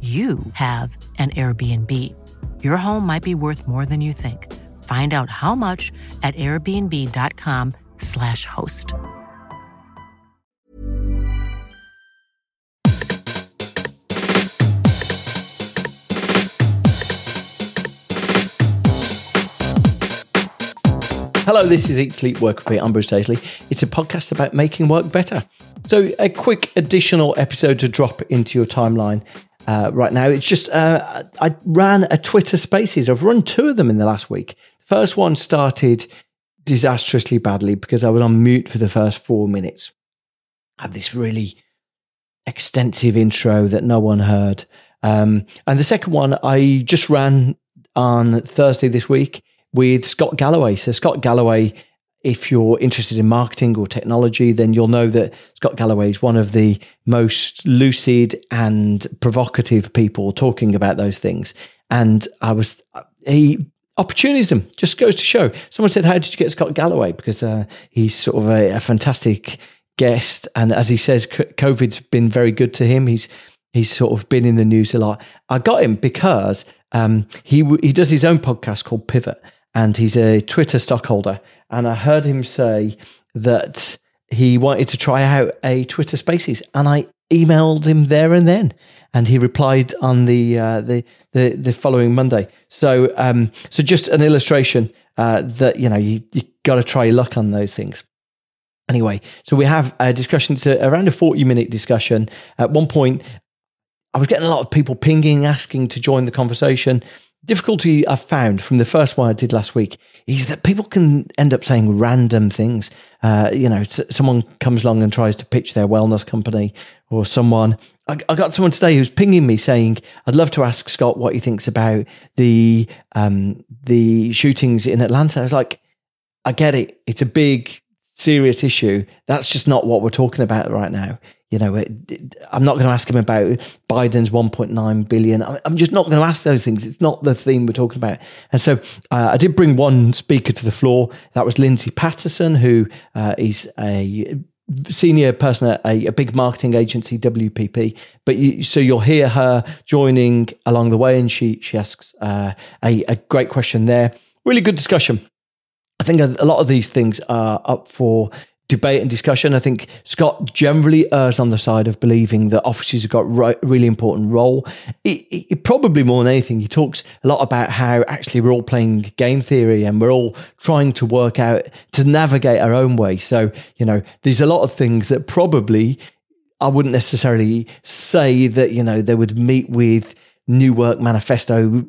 you have an Airbnb. Your home might be worth more than you think. Find out how much at airbnb.com/slash host. Hello, this is Eat Sleep Work Repeat. I'm Bruce Daisley. It's a podcast about making work better. So, a quick additional episode to drop into your timeline uh, right now. It's just uh, I ran a Twitter Spaces. I've run two of them in the last week. First one started disastrously badly because I was on mute for the first four minutes. I had this really extensive intro that no one heard. Um, and the second one I just ran on Thursday this week with Scott Galloway. So Scott Galloway if you're interested in marketing or technology, then you'll know that Scott Galloway is one of the most lucid and provocative people talking about those things. And I was, he, opportunism just goes to show. Someone said, How did you get Scott Galloway? Because uh, he's sort of a, a, fantastic guest. And as he says, COVID's been very good to him. He's, he's sort of been in the news a lot. I got him because um, he, he does his own podcast called Pivot and he's a Twitter stockholder. And I heard him say that he wanted to try out a Twitter Spaces, and I emailed him there and then, and he replied on the uh, the, the, the following Monday. So um, so just an illustration uh, that you know you you got to try your luck on those things. Anyway, so we have a discussion. It's around a forty minute discussion. At one point, I was getting a lot of people pinging, asking to join the conversation difficulty I've found from the first one I did last week is that people can end up saying random things. Uh, you know, someone comes along and tries to pitch their wellness company, or someone. I, I, got someone today who's pinging me saying, "I'd love to ask Scott what he thinks about the um, the shootings in Atlanta." I was like, "I get it. It's a big, serious issue. That's just not what we're talking about right now." You know, I'm not going to ask him about Biden's 1.9 billion. I'm just not going to ask those things. It's not the theme we're talking about. And so uh, I did bring one speaker to the floor. That was Lindsay Patterson, who uh, is a senior person at a, a, big marketing agency, WPP. But you, so you'll hear her joining along the way, and she she asks uh, a, a great question there. Really good discussion. I think a, a lot of these things are up for debate and discussion. I think Scott generally errs on the side of believing that offices have got a really important role. It, it, probably more than anything, he talks a lot about how actually we're all playing game theory and we're all trying to work out to navigate our own way. So, you know, there's a lot of things that probably I wouldn't necessarily say that, you know, they would meet with New Work Manifesto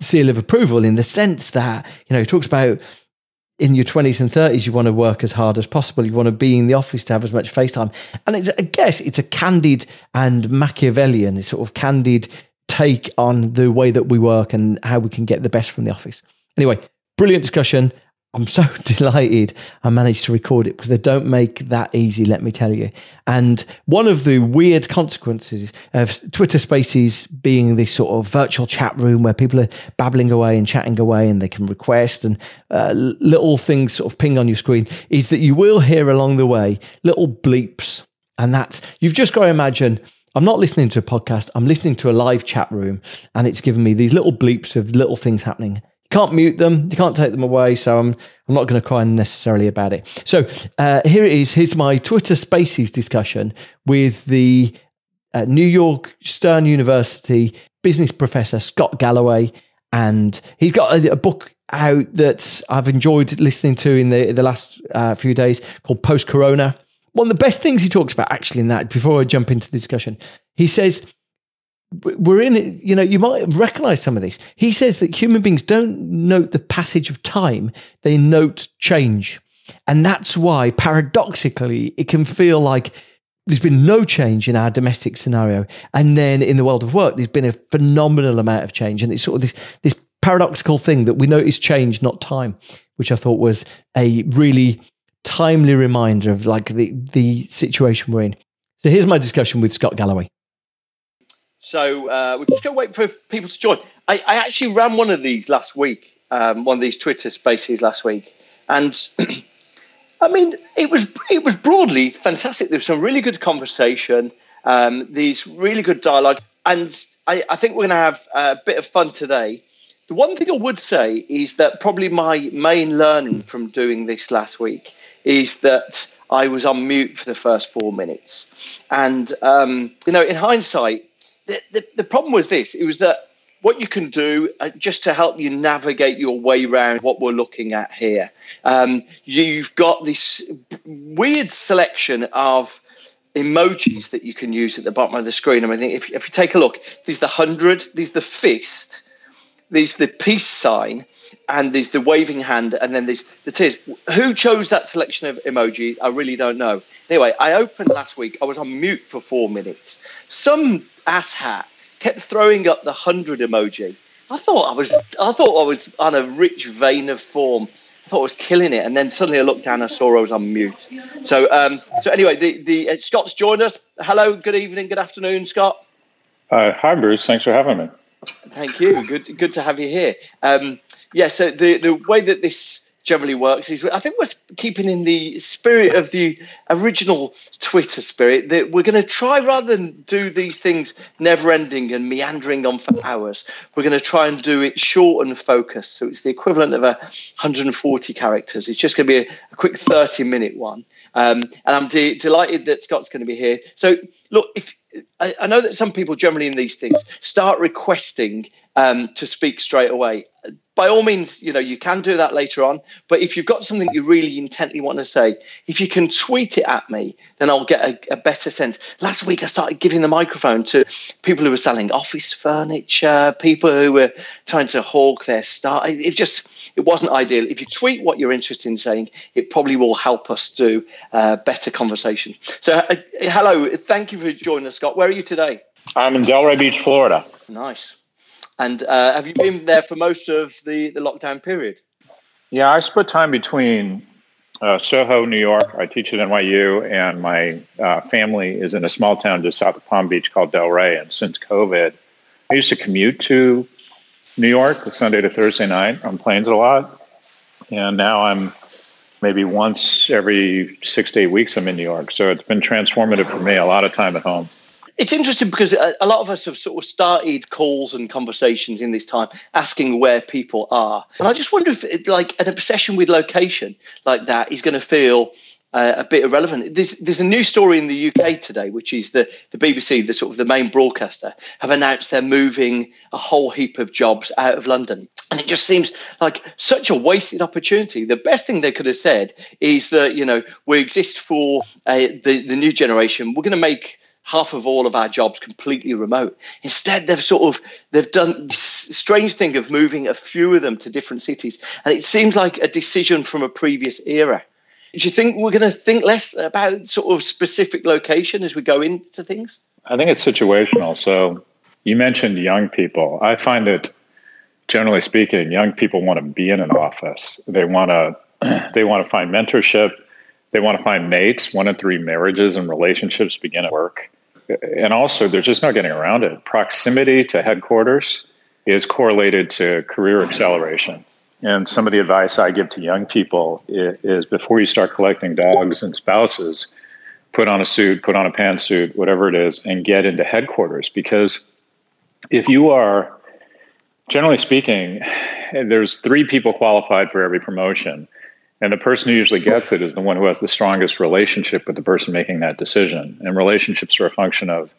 seal of approval in the sense that, you know, he talks about in your 20s and 30s, you want to work as hard as possible. You want to be in the office to have as much face time. And I guess it's a candid and Machiavellian, sort of candid take on the way that we work and how we can get the best from the office. Anyway, brilliant discussion. I'm so delighted I managed to record it because they don't make that easy, let me tell you. And one of the weird consequences of Twitter Spaces being this sort of virtual chat room where people are babbling away and chatting away and they can request and uh, little things sort of ping on your screen is that you will hear along the way little bleeps. And that's, you've just got to imagine I'm not listening to a podcast. I'm listening to a live chat room and it's giving me these little bleeps of little things happening can't mute them. You can't take them away. So I'm I'm not going to cry necessarily about it. So uh, here it is. Here's my Twitter Spaces discussion with the uh, New York Stern University business professor Scott Galloway, and he's got a, a book out that I've enjoyed listening to in the the last uh, few days called Post Corona. One of the best things he talks about actually in that. Before I jump into the discussion, he says we're in it. You know, you might recognize some of these. He says that human beings don't note the passage of time; they note change, and that's why, paradoxically, it can feel like there's been no change in our domestic scenario, and then in the world of work, there's been a phenomenal amount of change, and it's sort of this this paradoxical thing that we notice change, not time, which I thought was a really timely reminder of like the the situation we're in. So here's my discussion with Scott Galloway. So uh, we're just going to wait for people to join. I, I actually ran one of these last week, um, one of these Twitter Spaces last week, and I mean it was it was broadly fantastic. There was some really good conversation, um, these really good dialogue, and I, I think we're going to have a bit of fun today. The one thing I would say is that probably my main learning from doing this last week is that I was on mute for the first four minutes. And, um, you know, in hindsight, the, the, problem was this it was that what you can do uh, just to help you navigate your way around what we're looking at here, um, you've got this weird selection of emojis that you can use at the bottom of the screen. I mean, if, if you take a look, there's the hundred, there's the fist, there's the peace sign, and there's the waving hand, and then there's the tears. Who chose that selection of emoji? I really don't know. Anyway, I opened last week. I was on mute for four minutes. Some asshat kept throwing up the hundred emoji. I thought I was, I thought I was on a rich vein of form. I thought I was killing it, and then suddenly I looked down and I saw I was on mute. So, um, so anyway, the the uh, Scott's joined us. Hello, good evening, good afternoon, Scott. Uh, hi, Bruce. Thanks for having me. Thank you. Good, good to have you here. Um, yeah, so the, the way that this generally works is I think we're keeping in the spirit of the original Twitter spirit that we're going to try rather than do these things never ending and meandering on for hours, we're going to try and do it short and focused. So it's the equivalent of a 140 characters. It's just going to be a, a quick 30 minute one. Um, and I'm de- delighted that Scott's going to be here. So, look, if I, I, know that some people generally in these things start requesting um, to speak straight away. By all means, you know you can do that later on. But if you've got something you really intently want to say, if you can tweet it at me, then I'll get a, a better sense. Last week, I started giving the microphone to people who were selling office furniture, people who were trying to hawk their stuff. It just it wasn't ideal. If you tweet what you're interested in saying, it probably will help us do uh, better conversation. So, uh, hello, thank you for joining us, Scott. Where are you today? I'm in Delray Beach, Florida. Nice. And uh, have you been there for most of the, the lockdown period? Yeah, I split time between uh, Soho, New York. I teach at NYU, and my uh, family is in a small town just south of Palm Beach called Delray. And since COVID, I used to commute to New York, Sunday to Thursday night on planes a lot. And now I'm maybe once every six to eight weeks I'm in New York. So it's been transformative for me, a lot of time at home. It's interesting because a lot of us have sort of started calls and conversations in this time asking where people are. And I just wonder if, it, like, an obsession with location like that is going to feel uh, a bit irrelevant. There's there's a new story in the UK today, which is the the BBC, the sort of the main broadcaster, have announced they're moving a whole heap of jobs out of London, and it just seems like such a wasted opportunity. The best thing they could have said is that you know we exist for uh, the the new generation. We're going to make half of all of our jobs completely remote. Instead, they've sort of they've done strange thing of moving a few of them to different cities, and it seems like a decision from a previous era. Do you think we're going to think less about sort of specific location as we go into things? I think it's situational. So you mentioned young people. I find that generally speaking, young people want to be in an office. They want to they want to find mentorship. They want to find mates. One in three marriages and relationships begin at work. And also, there's just no getting around it. Proximity to headquarters is correlated to career acceleration. And some of the advice I give to young people is, before you start collecting dogs and spouses, put on a suit, put on a pantsuit, whatever it is, and get into headquarters. Because if you are, generally speaking, there's three people qualified for every promotion. And the person who usually gets it is the one who has the strongest relationship with the person making that decision. And relationships are a function of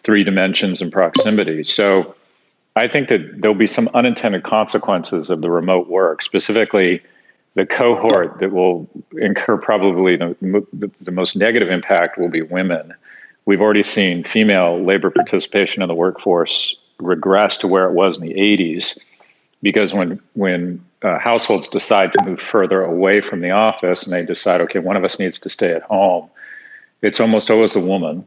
three dimensions and proximity. So I think that there'll be some unintended consequences of the remote work, specifically the cohort that will incur probably the, the, the most negative impact will be women. we've already seen female labor participation in the workforce regress to where it was in the 80s because when when uh, households decide to move further away from the office and they decide okay one of us needs to stay at home it's almost always the woman.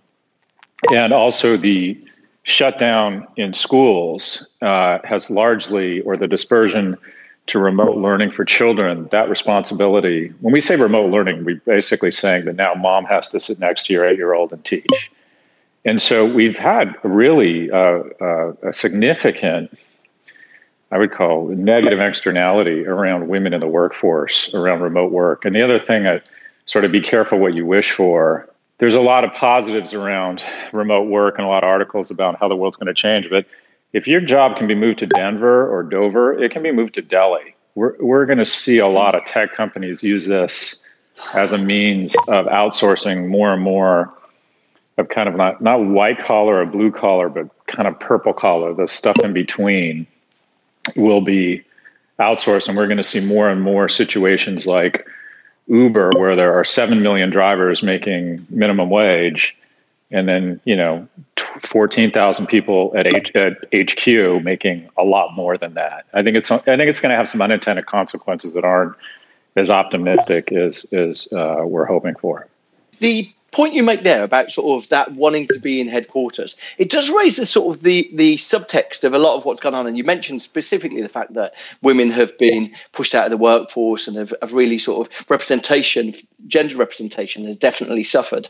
And also the shutdown in schools uh, has largely or the dispersion to remote learning for children that responsibility when we say remote learning we're basically saying that now mom has to sit next to your eight year old and teach. And so we've had really uh, uh, a significant I would call negative externality around women in the workforce, around remote work. And the other thing, I sort of be careful what you wish for. There's a lot of positives around remote work and a lot of articles about how the world's going to change. But if your job can be moved to Denver or Dover, it can be moved to Delhi. We're, we're going to see a lot of tech companies use this as a means of outsourcing more and more of kind of not, not white collar or blue collar, but kind of purple collar, the stuff in between will be outsourced, and we're going to see more and more situations like Uber, where there are seven million drivers making minimum wage, and then you know fourteen thousand people at, H- at HQ making a lot more than that. I think it's I think it's going to have some unintended consequences that aren't as optimistic as as uh, we're hoping for. The point you make there about sort of that wanting to be in headquarters, it does raise the sort of the the subtext of a lot of what's gone on. And you mentioned specifically the fact that women have been pushed out of the workforce and have, have really sort of representation, gender representation has definitely suffered.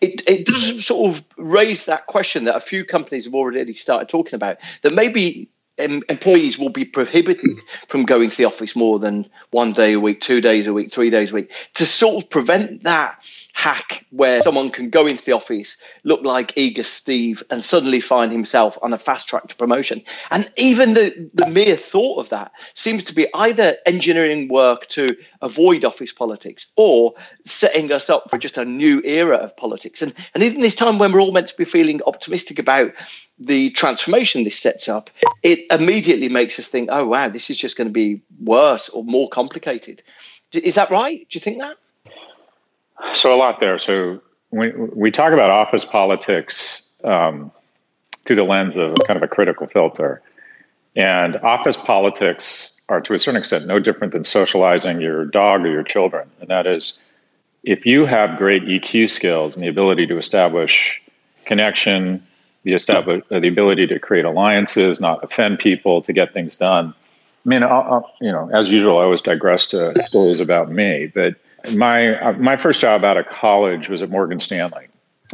It, it does sort of raise that question that a few companies have already started talking about that maybe employees will be prohibited from going to the office more than one day a week, two days a week, three days a week to sort of prevent that hack where someone can go into the office, look like eager Steve, and suddenly find himself on a fast track to promotion. And even the, the mere thought of that seems to be either engineering work to avoid office politics or setting us up for just a new era of politics. And, and even this time when we're all meant to be feeling optimistic about the transformation this sets up, it immediately makes us think, oh, wow, this is just going to be worse or more complicated. Is that right? Do you think that? So a lot there. So we we talk about office politics um, through the lens of kind of a critical filter, and office politics are to a certain extent no different than socializing your dog or your children, and that is if you have great EQ skills and the ability to establish connection, the establish uh, the ability to create alliances, not offend people, to get things done. I mean, I'll, I'll, you know, as usual, I always digress to stories about me, but my uh, my first job out of college was at Morgan Stanley,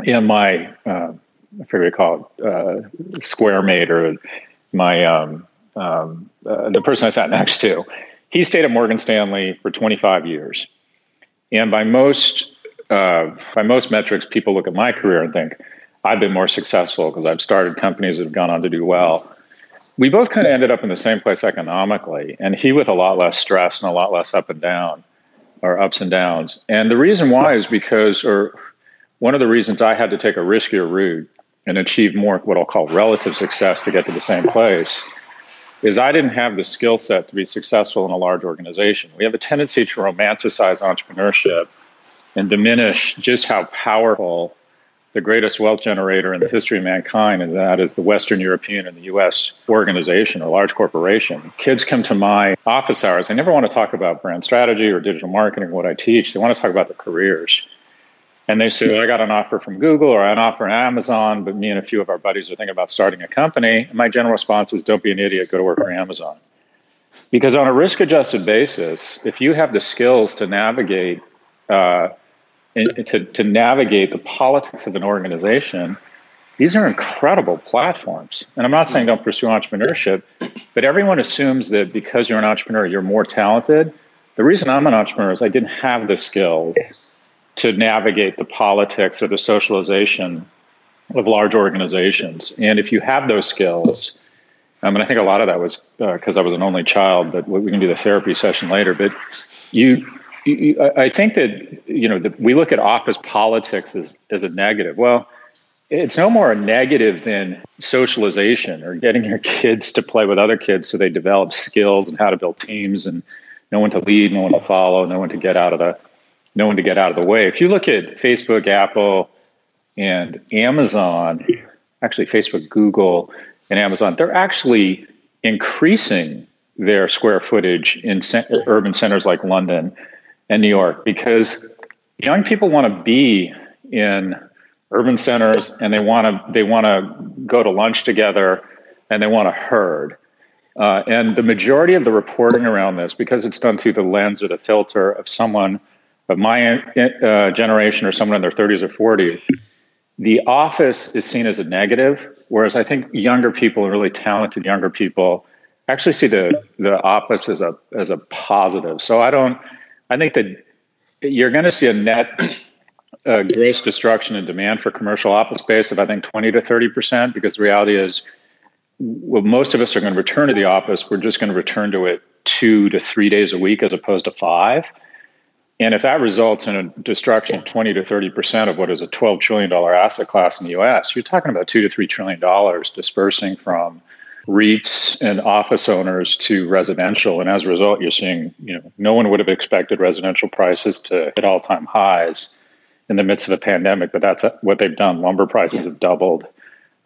and my uh, I forget what you call it, uh, square mate or my um, um, uh, the person I sat next to, he stayed at Morgan Stanley for 25 years, and by most uh, by most metrics, people look at my career and think I've been more successful because I've started companies that have gone on to do well. We both kind of ended up in the same place economically, and he with a lot less stress and a lot less up and down our ups and downs. And the reason why is because, or one of the reasons I had to take a riskier route and achieve more what I'll call relative success to get to the same place is I didn't have the skill set to be successful in a large organization. We have a tendency to romanticize entrepreneurship and diminish just how powerful the greatest wealth generator in the history of mankind, and that is the Western European and the US organization or large corporation. Kids come to my office hours. They never want to talk about brand strategy or digital marketing, what I teach. They want to talk about their careers. And they say, well, I got an offer from Google or an offer from Amazon, but me and a few of our buddies are thinking about starting a company. And my general response is, don't be an idiot, go to work for Amazon. Because on a risk adjusted basis, if you have the skills to navigate uh, to, to navigate the politics of an organization, these are incredible platforms. And I'm not saying don't pursue entrepreneurship, but everyone assumes that because you're an entrepreneur, you're more talented. The reason I'm an entrepreneur is I didn't have the skills to navigate the politics or the socialization of large organizations. And if you have those skills, I mean, I think a lot of that was because uh, I was an only child, but we can do the therapy session later. But you I think that you know we look at office politics as as a negative. Well, it's no more a negative than socialization or getting your kids to play with other kids so they develop skills and how to build teams and no one to lead, no one to follow, know when to get out of the know when to get out of the way. If you look at Facebook, Apple, and Amazon, actually Facebook, Google, and Amazon, they're actually increasing their square footage in urban centers like London and New York because young people want to be in urban centers and they want to they want to go to lunch together and they want to herd. Uh, and the majority of the reporting around this, because it's done through the lens or the filter of someone of my uh, generation or someone in their 30s or 40s, the office is seen as a negative, whereas I think younger people, really talented younger people, actually see the the office as a as a positive. So I don't. I think that you're going to see a net uh, gross destruction in demand for commercial office space of I think 20 to 30 percent, because the reality is, well, most of us are going to return to the office. We're just going to return to it two to three days a week as opposed to five. And if that results in a destruction of 20 to 30 percent of what is a 12 trillion dollar asset class in the U.S., you're talking about two to three trillion dollars dispersing from REITs and office owners to residential, and as a result, you're seeing you know no one would have expected residential prices to hit all time highs in the midst of a pandemic, but that's what they've done. Lumber prices have doubled.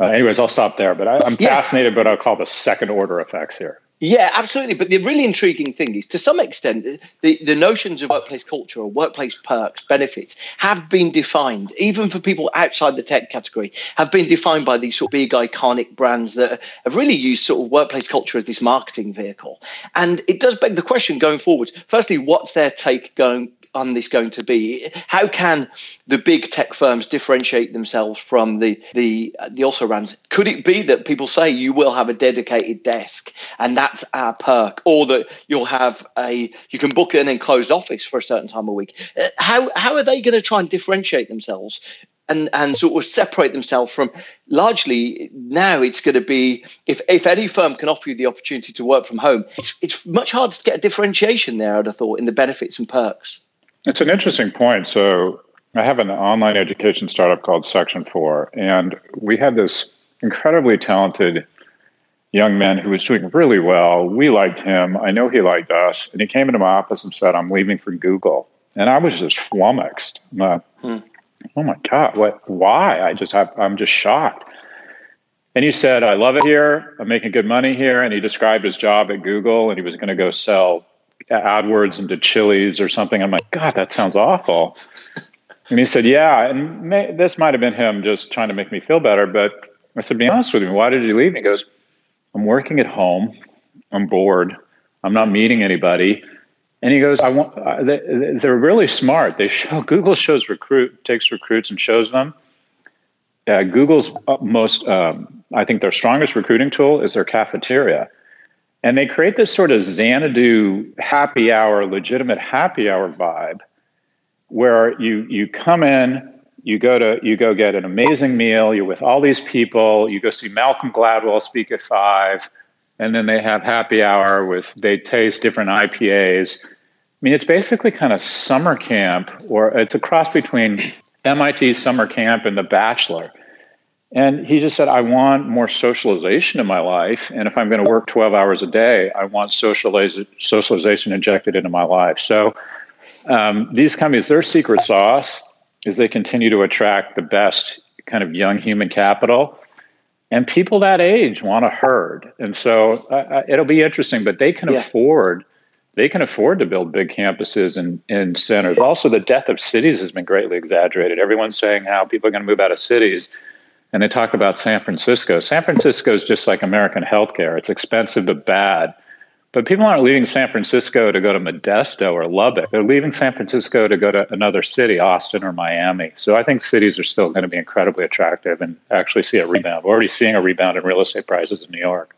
Uh, anyways, I'll stop there. But I, am yeah. fascinated, but I'll call the second order effects here. Yeah, absolutely. But the really intriguing thing is, to some extent, the, the notions of workplace culture or workplace perks, benefits, have been defined, even for people outside the tech category, have been defined by these sort of big iconic brands that have really used sort of workplace culture as this marketing vehicle. And it does beg the question going forward. Firstly, what's their take going on this going to be? How can the big tech firms differentiate themselves from the the the also rans? Could it be that people say you will have a dedicated desk and that's our perk, or that you'll have a you can book an enclosed office for a certain time a week? Uh, how how are they going to try and differentiate themselves? and and sort of separate themselves from largely now it's going to be if if any firm can offer you the opportunity to work from home it's it's much harder to get a differentiation there i'd have thought in the benefits and perks it's an interesting point. So, I have an online education startup called Section 4, and we had this incredibly talented young man who was doing really well. We liked him. I know he liked us. And he came into my office and said, I'm leaving for Google. And I was just flummoxed. Like, hmm. Oh my God, what, why? I just, have, I'm just shocked. And he said, I love it here. I'm making good money here. And he described his job at Google and he was going to go sell AdWords into Chili's or something. I'm like, God, that sounds awful. And he said, Yeah. And may, this might have been him just trying to make me feel better. But I said, Be honest with me, why did you leave? And he goes, I'm working at home. I'm bored. I'm not meeting anybody. And he goes, I want, uh, they, they're really smart. They show, Google shows recruit, takes recruits and shows them. Uh, Google's most, um, I think their strongest recruiting tool is their cafeteria. And they create this sort of Xanadu happy hour, legitimate happy hour vibe where you you come in, you go to you go get an amazing meal, you're with all these people, you go see Malcolm Gladwell speak at five, and then they have happy hour with they taste different IPAs. I mean, it's basically kind of summer camp, or it's a cross between MIT summer camp and The Bachelor. And he just said, I want more socialization in my life. And if I'm going to work 12 hours a day, I want socialization injected into my life. So um, these companies, their secret sauce is they continue to attract the best kind of young human capital. And people that age want a herd. And so uh, uh, it'll be interesting, but they can yeah. afford they can afford to build big campuses and in centers. Also, the death of cities has been greatly exaggerated. Everyone's saying how people are going to move out of cities and they talk about San Francisco. San Francisco is just like American healthcare. It's expensive but bad. But people aren't leaving San Francisco to go to Modesto or Lubbock. They're leaving San Francisco to go to another city, Austin or Miami. So I think cities are still going to be incredibly attractive and actually see a rebound. We're already seeing a rebound in real estate prices in New York.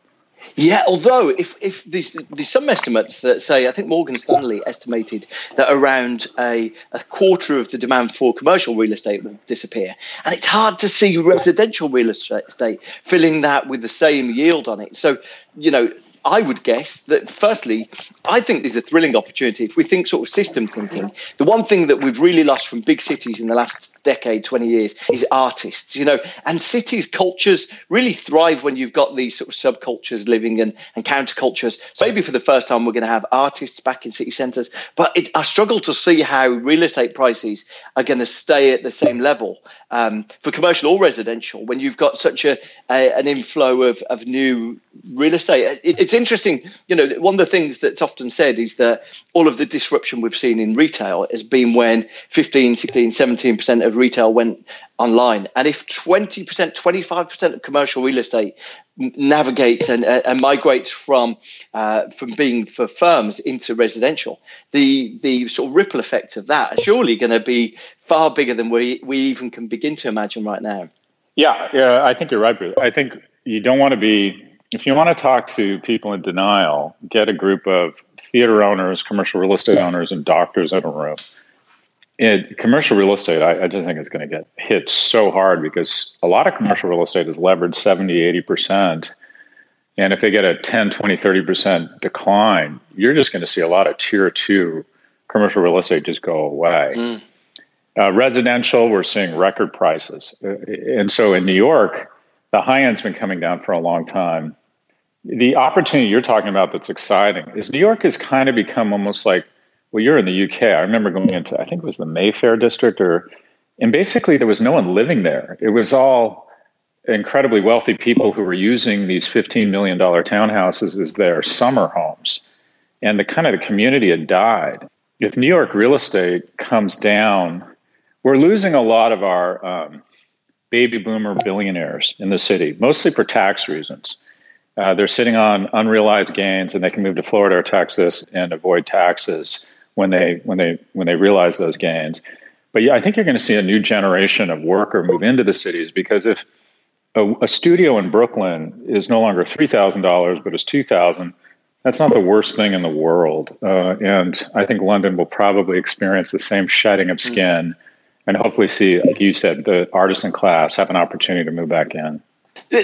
Yeah, although if if there's, there's some estimates that say I think Morgan Stanley estimated that around a, a quarter of the demand for commercial real estate will disappear, and it's hard to see residential real estate filling that with the same yield on it. So you know I would guess that firstly, I think there's a thrilling opportunity if we think sort of system thinking. The one thing that we've really lost from big cities in the last decade, 20 years is artists, you know, and cities, cultures really thrive when you've got these sort of subcultures living and, and countercultures. So maybe for the first time, we're going to have artists back in city centres. But it, I struggle to see how real estate prices are going to stay at the same level um, for commercial or residential when you've got such a, a an inflow of, of new real estate. It, it's interesting, you know, one of the things that's often said is that all of the disruption we've seen in retail has been when 15, 16, 17% of retail went online. And if 20%, 25% of commercial real estate navigates and, uh, and migrates from uh, from being for firms into residential, the the sort of ripple effect of that is surely going to be far bigger than we, we even can begin to imagine right now. Yeah, yeah, I think you're right, Bruce. I think you don't want to be if you want to talk to people in denial, get a group of theater owners, commercial real estate owners, and doctors in a room. In commercial real estate, I, I just think it's going to get hit so hard because a lot of commercial real estate is levered 70, 80%. And if they get a 10, 20, 30% decline, you're just going to see a lot of tier two commercial real estate just go away. Mm. Uh, residential, we're seeing record prices. Uh, and so in New York, the high end's been coming down for a long time. The opportunity you're talking about that's exciting is New York has kind of become almost like, well, you're in the UK. I remember going into, I think it was the Mayfair district, or, and basically there was no one living there. It was all incredibly wealthy people who were using these $15 million townhouses as their summer homes. And the kind of the community had died. If New York real estate comes down, we're losing a lot of our um, baby boomer billionaires in the city, mostly for tax reasons. Uh, they're sitting on unrealized gains, and they can move to Florida or Texas and avoid taxes when they when they when they realize those gains. But yeah, I think you're going to see a new generation of worker move into the cities because if a, a studio in Brooklyn is no longer three thousand dollars, but is two thousand, that's not the worst thing in the world. Uh, and I think London will probably experience the same shedding of skin and hopefully see, like you said, the artisan class have an opportunity to move back in.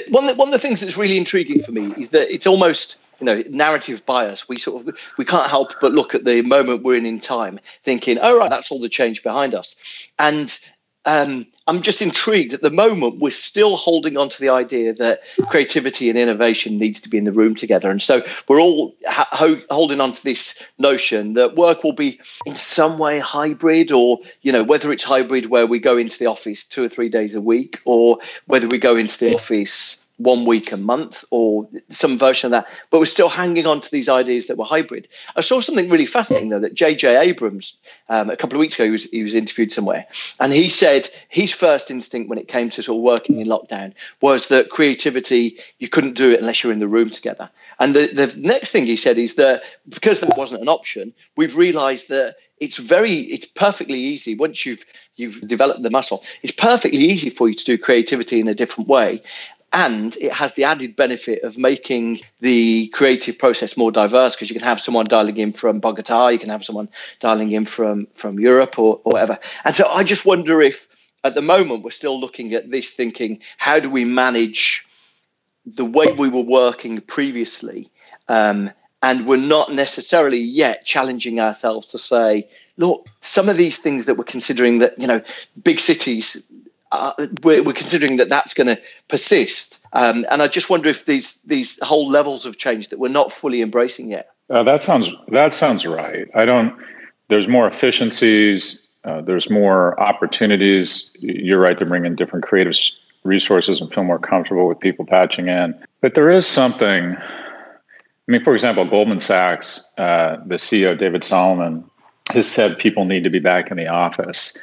One of, the, one of the things that's really intriguing for me is that it's almost you know narrative bias. We sort of we can't help but look at the moment we're in in time, thinking, "Oh right, that's all the change behind us," and um, I'm just intrigued at the moment. We're still holding on to the idea that creativity and innovation needs to be in the room together, and so we're all ho- holding on to this notion that work will be in some way hybrid, or you know whether it's hybrid where we go into the office two or three days a week, or whether we go into the office one week a month or some version of that. But we're still hanging on to these ideas that were hybrid. I saw something really fascinating though that J.J. Abrams um, a couple of weeks ago he was he was interviewed somewhere, and he said his first instinct when it came to sort of working in lockdown was that creativity you couldn't do it unless you're in the room together. And the the next thing he said is that because that wasn't an option, we've realised that it's very it's perfectly easy once you've you've developed the muscle it's perfectly easy for you to do creativity in a different way and it has the added benefit of making the creative process more diverse because you can have someone dialing in from Bogota, you can have someone dialing in from from Europe or, or whatever. And so I just wonder if at the moment we're still looking at this thinking, how do we manage the way we were working previously? Um, and we're not necessarily yet challenging ourselves to say, look, some of these things that we're considering that, you know, big cities uh, we're, we're, considering that that's going to persist. Um, and I just wonder if these these whole levels of change that we're not fully embracing yet. Uh, that sounds that sounds right. I don't. There's more efficiencies. Uh, there's more opportunities. You're right to bring in different creative resources and feel more comfortable with people patching in. But there is something. I mean, for example, Goldman Sachs, uh, the CEO David Solomon, has said people need to be back in the office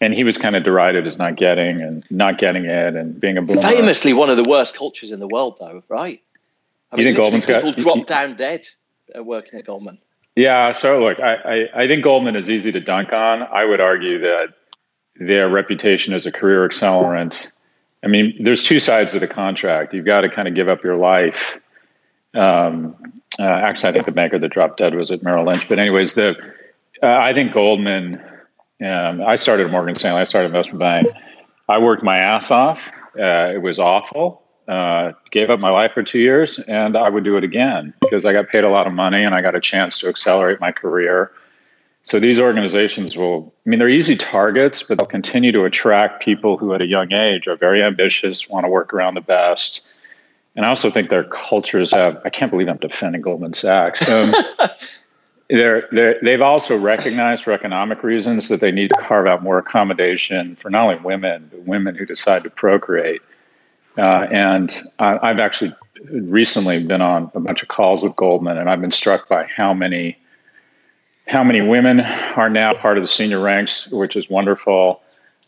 and he was kind of derided as not getting and not getting it and being a boomer. Famously, one of the worst cultures in the world, though, right? I mean, you think Goldman's people got drop down dead working at Goldman? Yeah. So look, I, I, I think Goldman is easy to dunk on. I would argue that their reputation as a career accelerant. I mean, there's two sides of the contract. You've got to kind of give up your life. Um, uh, actually, I think the banker that dropped dead was at Merrill Lynch. But anyways, the uh, I think Goldman um, I started Morgan Stanley. I started investment bank. I worked my ass off. Uh, it was awful. uh, gave up my life for two years, and I would do it again because I got paid a lot of money and I got a chance to accelerate my career. So these organizations will, I mean, they're easy targets, but they'll continue to attract people who at a young age are very ambitious, want to work around the best. And I also think their cultures have, I can't believe I'm defending Goldman Sachs. Um, they're, they're, they've also recognized for economic reasons that they need to carve out more accommodation for not only women, but women who decide to procreate. Uh, and I, I've actually recently been on a bunch of calls with Goldman, and I've been struck by how many how many women are now part of the senior ranks, which is wonderful.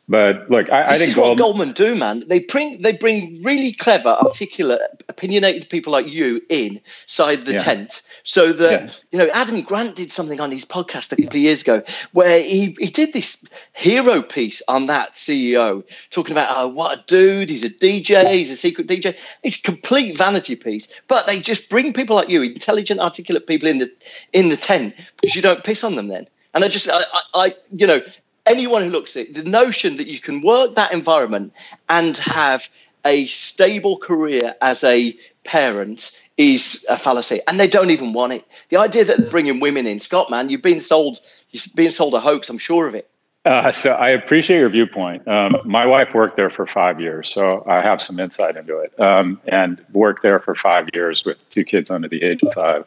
But look, I, I think is what Goldman do, man. They bring they bring really clever, articulate, opinionated people like you inside the yeah. tent, so that yeah. you know Adam Grant did something on his podcast a couple of years ago where he he did this hero piece on that CEO, talking about oh what a dude, he's a DJ, he's a secret DJ. It's complete vanity piece, but they just bring people like you, intelligent, articulate people in the in the tent because you don't piss on them then. And I just, I, I, you know, anyone who looks at it, the notion that you can work that environment and have a stable career as a parent is a fallacy, and they don't even want it. The idea that bringing women in, Scott, man, you've been sold, you've been sold a hoax. I'm sure of it. Uh, so I appreciate your viewpoint. Um, my wife worked there for five years, so I have some insight into it, um, and worked there for five years with two kids under the age of five.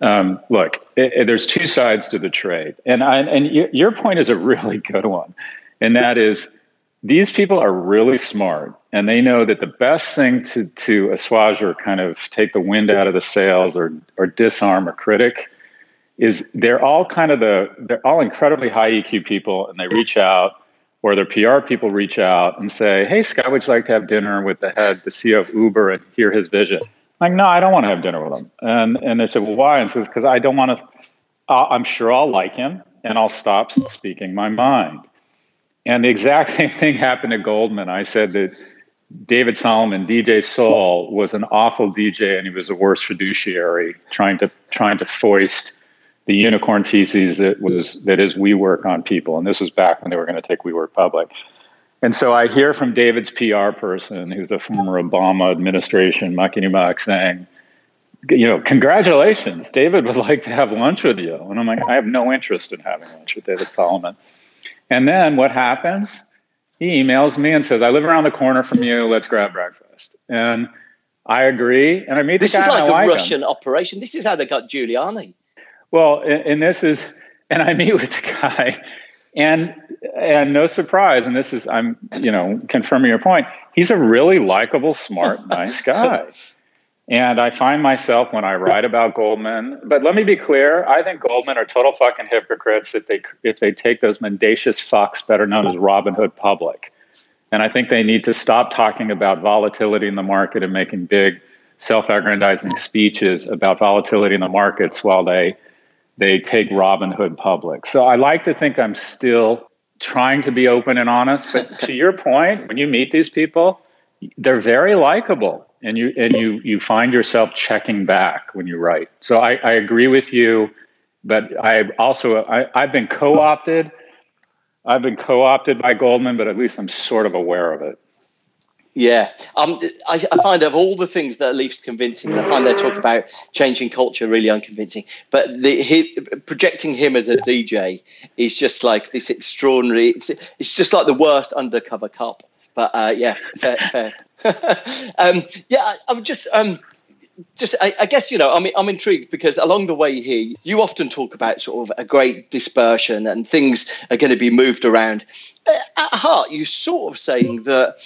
Um, look, it, it, there's two sides to the trade, and I, and your point is a really good one, and that is these people are really smart, and they know that the best thing to to assuage or kind of take the wind out of the sails or or disarm a critic is they're all kind of the they're all incredibly high EQ people, and they reach out or their PR people reach out and say, "Hey, Scott, would you like to have dinner with the head, the CEO of Uber, and hear his vision?" Like, no, I don't want to have dinner with him. And and they said, well, why? And says, because I don't want to. Uh, I'm sure I'll like him, and I'll stop speaking my mind. And the exact same thing happened to Goldman. I said that David Solomon, DJ Saul, was an awful DJ, and he was a worse fiduciary, trying to trying to foist the unicorn theses that was that is WeWork on people. And this was back when they were going to take WeWork public. And so I hear from David's PR person, who's a former Obama administration muckety muck, saying, you know, congratulations, David would like to have lunch with you. And I'm like, I have no interest in having lunch with David Solomon. And then what happens? He emails me and says, I live around the corner from you. Let's grab breakfast. And I agree. And I meet this the guy. This is like a like Russian him. operation. This is how they got Giuliani. Well, and, and this is, and I meet with the guy, and and no surprise, and this is I'm you know confirming your point. He's a really likable, smart, nice guy. And I find myself when I write about Goldman, but let me be clear, I think Goldman are total fucking hypocrites if they if they take those mendacious fucks better known as Robinhood public. And I think they need to stop talking about volatility in the market and making big self-aggrandizing speeches about volatility in the markets while they they take Robinhood public. So I like to think I'm still trying to be open and honest. But to your point, when you meet these people, they're very likable, and you and you you find yourself checking back when you write. So I, I agree with you, but I also I, I've been co-opted. I've been co-opted by Goldman, but at least I'm sort of aware of it. Yeah, um, I, I, find of all the things that Leafs convincing, I find their talk about changing culture really unconvincing. But the, he, projecting him as a DJ is just like this extraordinary. It's, it's just like the worst undercover cop. But uh, yeah, fair. fair. um, yeah, I, I'm just. Um, just, I, I, guess you know, I'm I'm intrigued because along the way here, you often talk about sort of a great dispersion and things are going to be moved around. At heart, you're sort of saying that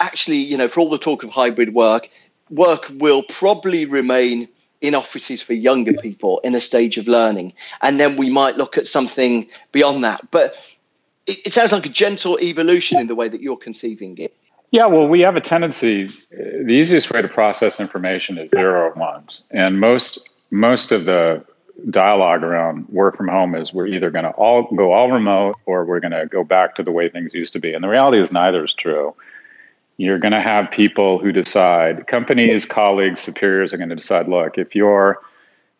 actually, you know, for all the talk of hybrid work, work will probably remain in offices for younger people in a stage of learning. And then we might look at something beyond that. But it, it sounds like a gentle evolution in the way that you're conceiving it. Yeah, well, we have a tendency. The easiest way to process information is zero ones, and most most of the dialogue around work from home is we're either going to all go all remote or we're going to go back to the way things used to be. And the reality is neither is true you're going to have people who decide companies colleagues superiors are going to decide look if you're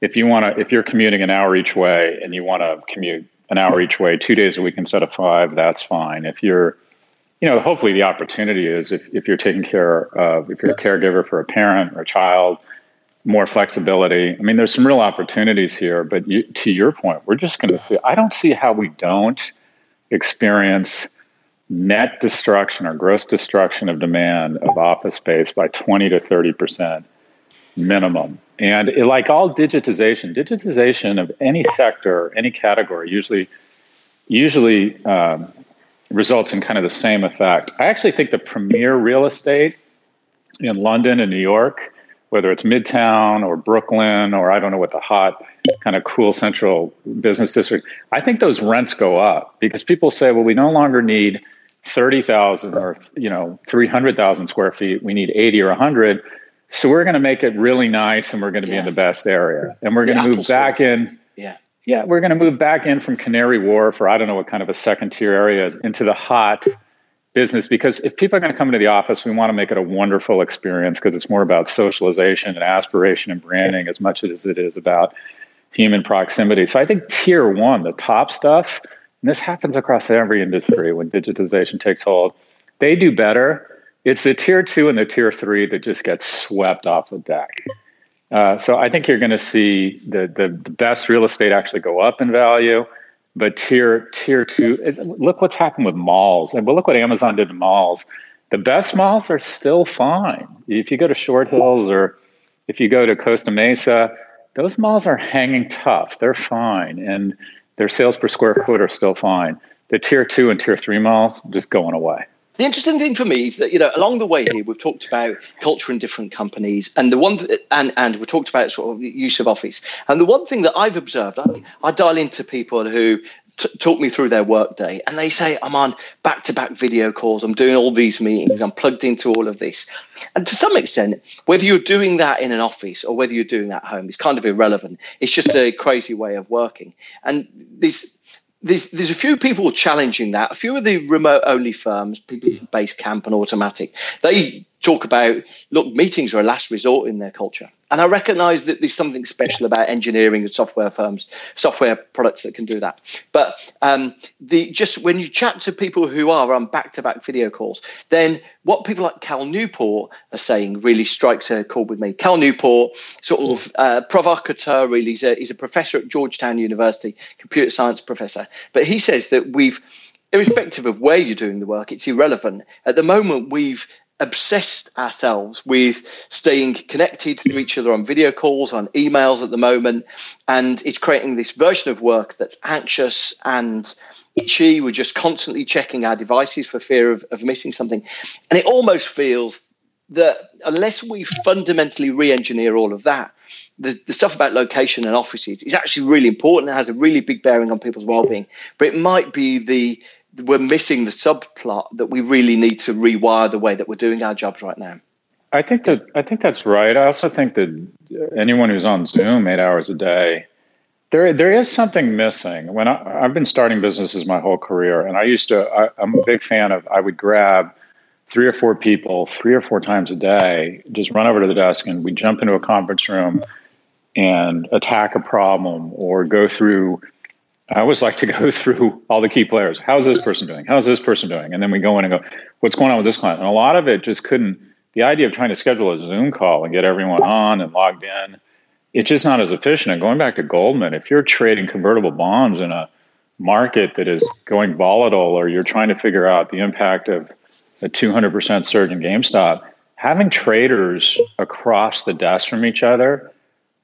if you want to if you're commuting an hour each way and you want to commute an hour each way two days a week instead of five that's fine. If you're you know, hopefully the opportunity is if, if you're taking care of, if you're a caregiver for a parent or a child, more flexibility. I mean, there's some real opportunities here, but you, to your point, we're just going to, I don't see how we don't experience net destruction or gross destruction of demand of office space by 20 to 30% minimum. And it, like all digitization, digitization of any sector, any category, usually, usually um, results in kind of the same effect. I actually think the premier real estate in London and New York, whether it's Midtown or Brooklyn or I don't know what the hot kind of cool central business district, I think those rents go up because people say, well, we no longer need 30,000 or you know 300,000 square feet, we need 80 or 100. So we're going to make it really nice and we're going to yeah. be in the best area. And we're going to move back in yeah yeah, we're going to move back in from Canary Wharf or I don't know what kind of a second tier area is into the hot business because if people are going to come into the office, we want to make it a wonderful experience because it's more about socialization and aspiration and branding as much as it is about human proximity. So I think tier one, the top stuff, and this happens across every industry when digitization takes hold, they do better. It's the tier two and the tier three that just get swept off the deck. Uh, so I think you're going to see the, the, the best real estate actually go up in value, but tier tier two. Look what's happened with malls, and well, look what Amazon did to malls. The best malls are still fine. If you go to Short Hills or if you go to Costa Mesa, those malls are hanging tough. They're fine, and their sales per square foot are still fine. The tier two and tier three malls just going away. The interesting thing for me is that you know along the way here we've talked about culture in different companies, and the one th- and and we talked about sort of use of office. And the one thing that I've observed, I, I dial into people who t- talk me through their workday, and they say I'm on back to back video calls, I'm doing all these meetings, I'm plugged into all of this, and to some extent, whether you're doing that in an office or whether you're doing that at home is kind of irrelevant. It's just a crazy way of working, and this there's there's a few people challenging that. A few of the remote only firms, people Basecamp and Automattic, they talk about look, meetings are a last resort in their culture. And I recognize that there's something special about engineering and software firms, software products that can do that. But um, the just when you chat to people who are on back-to-back video calls, then what people like Cal Newport are saying really strikes a chord with me. Cal Newport, sort of uh, provocateur, really, he's a, he's a professor at Georgetown University, computer science professor. But he says that we've irrespective of where you're doing the work, it's irrelevant. At the moment, we've obsessed ourselves with staying connected to each other on video calls, on emails at the moment. And it's creating this version of work that's anxious and itchy. We're just constantly checking our devices for fear of, of missing something. And it almost feels that unless we fundamentally re engineer all of that, the, the stuff about location and offices is actually really important. It has a really big bearing on people's well-being, but it might be the we're missing the subplot that we really need to rewire the way that we're doing our jobs right now. I think that I think that's right. I also think that anyone who's on Zoom eight hours a day, there there is something missing. When I, have been starting businesses my whole career, and I used to, I, I'm a big fan of. I would grab three or four people three or four times a day, just run over to the desk, and we jump into a conference room and attack a problem or go through I always like to go through all the key players. How's this person doing? How's this person doing? And then we go in and go, what's going on with this client? And a lot of it just couldn't, the idea of trying to schedule a Zoom call and get everyone on and logged in, it's just not as efficient. And going back to Goldman, if you're trading convertible bonds in a market that is going volatile or you're trying to figure out the impact of a 200% surge in GameStop, having traders across the desk from each other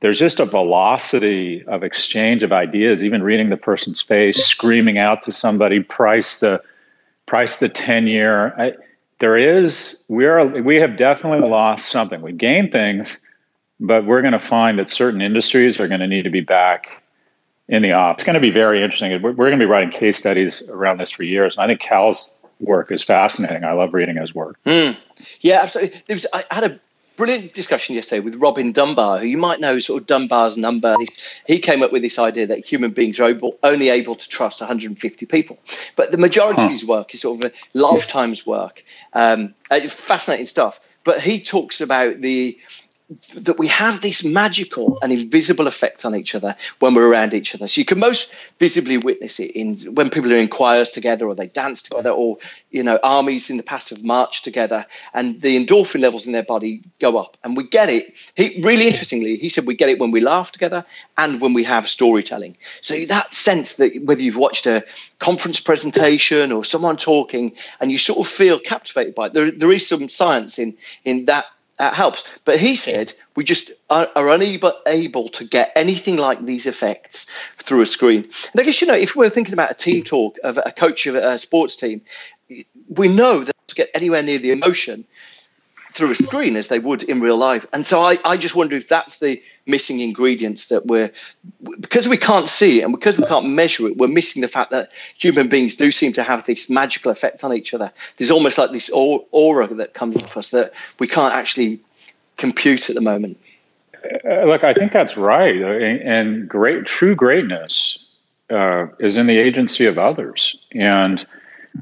there's just a velocity of exchange of ideas even reading the person's face screaming out to somebody price the price the 10 year there is we are we have definitely lost something. We gained things but we're going to find that certain industries are going to need to be back in the off. It's going to be very interesting. We're, we're going to be writing case studies around this for years and i think cal's work is fascinating. I love reading his work. Mm. yeah absolutely. Was, i had a brilliant discussion yesterday with Robin Dunbar, who you might know sort of Dunbar's number. He came up with this idea that human beings are able, only able to trust 150 people. But the majority huh. of his work is sort of a lifetime's work. Um, uh, fascinating stuff. But he talks about the that we have this magical and invisible effect on each other when we're around each other. So you can most visibly witness it in when people are in choirs together or they dance together or you know armies in the past have marched together and the endorphin levels in their body go up and we get it. He really interestingly he said we get it when we laugh together and when we have storytelling. So that sense that whether you've watched a conference presentation or someone talking and you sort of feel captivated by it, there, there is some science in in that that helps. But he said we just are, are unable able to get anything like these effects through a screen. And I guess you know if we're thinking about a team talk of a coach of a sports team, we know that to get anywhere near the emotion through a screen as they would in real life. And so I, I just wonder if that's the missing ingredients that we're because we can't see it and because we can't measure it, we're missing the fact that human beings do seem to have this magical effect on each other. There's almost like this aura that comes off us that we can't actually compute at the moment. Uh, look, I think that's right, and great, true greatness uh, is in the agency of others, and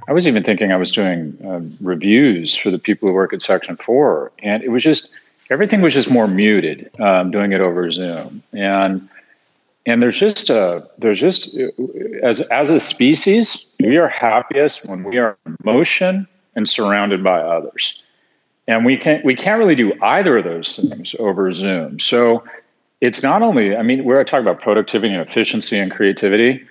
I was even thinking I was doing uh, reviews for the people who work at Section 4, and it was just everything was just more muted um, doing it over Zoom. And and there's just a there's just as as a species, we are happiest when we are in motion and surrounded by others. And we can't we can't really do either of those things over Zoom. So it's not only, I mean, we're talking about productivity and efficiency and creativity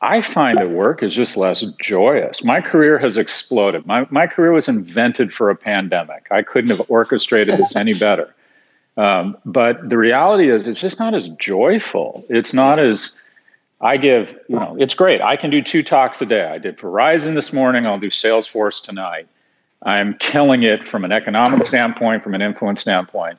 I find that work is just less joyous. My career has exploded. My, my career was invented for a pandemic. I couldn't have orchestrated this any better. Um, but the reality is, it's just not as joyful. It's not as, I give, you know, it's great. I can do two talks a day. I did Verizon this morning, I'll do Salesforce tonight. I'm killing it from an economic standpoint, from an influence standpoint.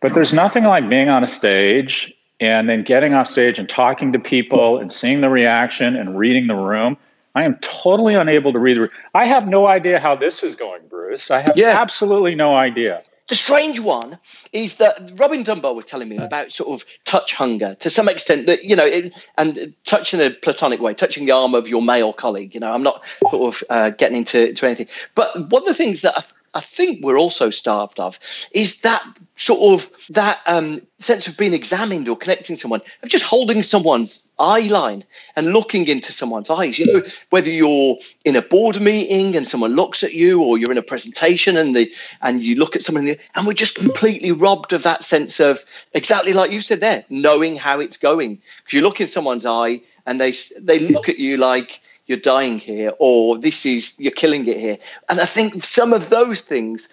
But there's nothing like being on a stage and then getting off stage and talking to people and seeing the reaction and reading the room. I am totally unable to read the room. I have no idea how this is going, Bruce. I have yeah. absolutely no idea. The strange one is that Robin Dunbar was telling me about sort of touch hunger to some extent that, you know, it, and touch in a platonic way, touching the arm of your male colleague. You know, I'm not sort of uh, getting into to anything. But one of the things that I think we're also starved of is that sort of that um, sense of being examined or connecting someone, of just holding someone's eye line and looking into someone's eyes. You know, whether you're in a board meeting and someone looks at you, or you're in a presentation and the and you look at someone, the, and we're just completely robbed of that sense of exactly like you said there, knowing how it's going. Because you look in someone's eye and they they look at you like you're dying here or this is you're killing it here. And i think some of those things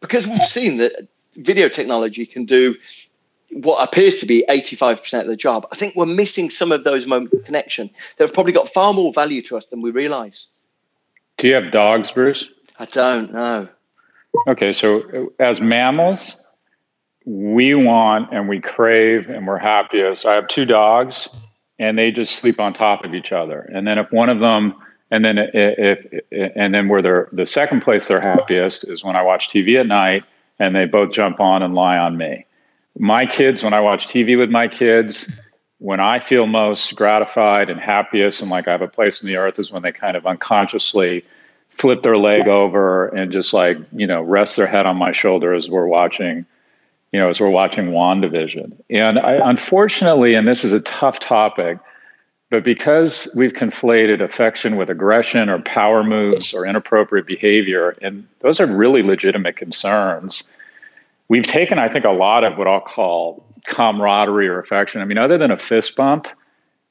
because we've seen that video technology can do what appears to be 85% of the job i think we're missing some of those moments of connection that have probably got far more value to us than we realize. Do you have dogs bruce? I don't know. Okay so uh, as mammals we want and we crave and we're happiest i have two dogs and they just sleep on top of each other. And then if one of them, and then if, if and then where they're the second place they're happiest is when I watch TV at night and they both jump on and lie on me. My kids, when I watch TV with my kids, when I feel most gratified and happiest and like I have a place in the earth is when they kind of unconsciously flip their leg over and just like, you know, rest their head on my shoulder as we're watching you know, as we're watching WandaVision. And I, unfortunately, and this is a tough topic, but because we've conflated affection with aggression or power moves or inappropriate behavior, and those are really legitimate concerns, we've taken, I think, a lot of what I'll call camaraderie or affection. I mean, other than a fist bump,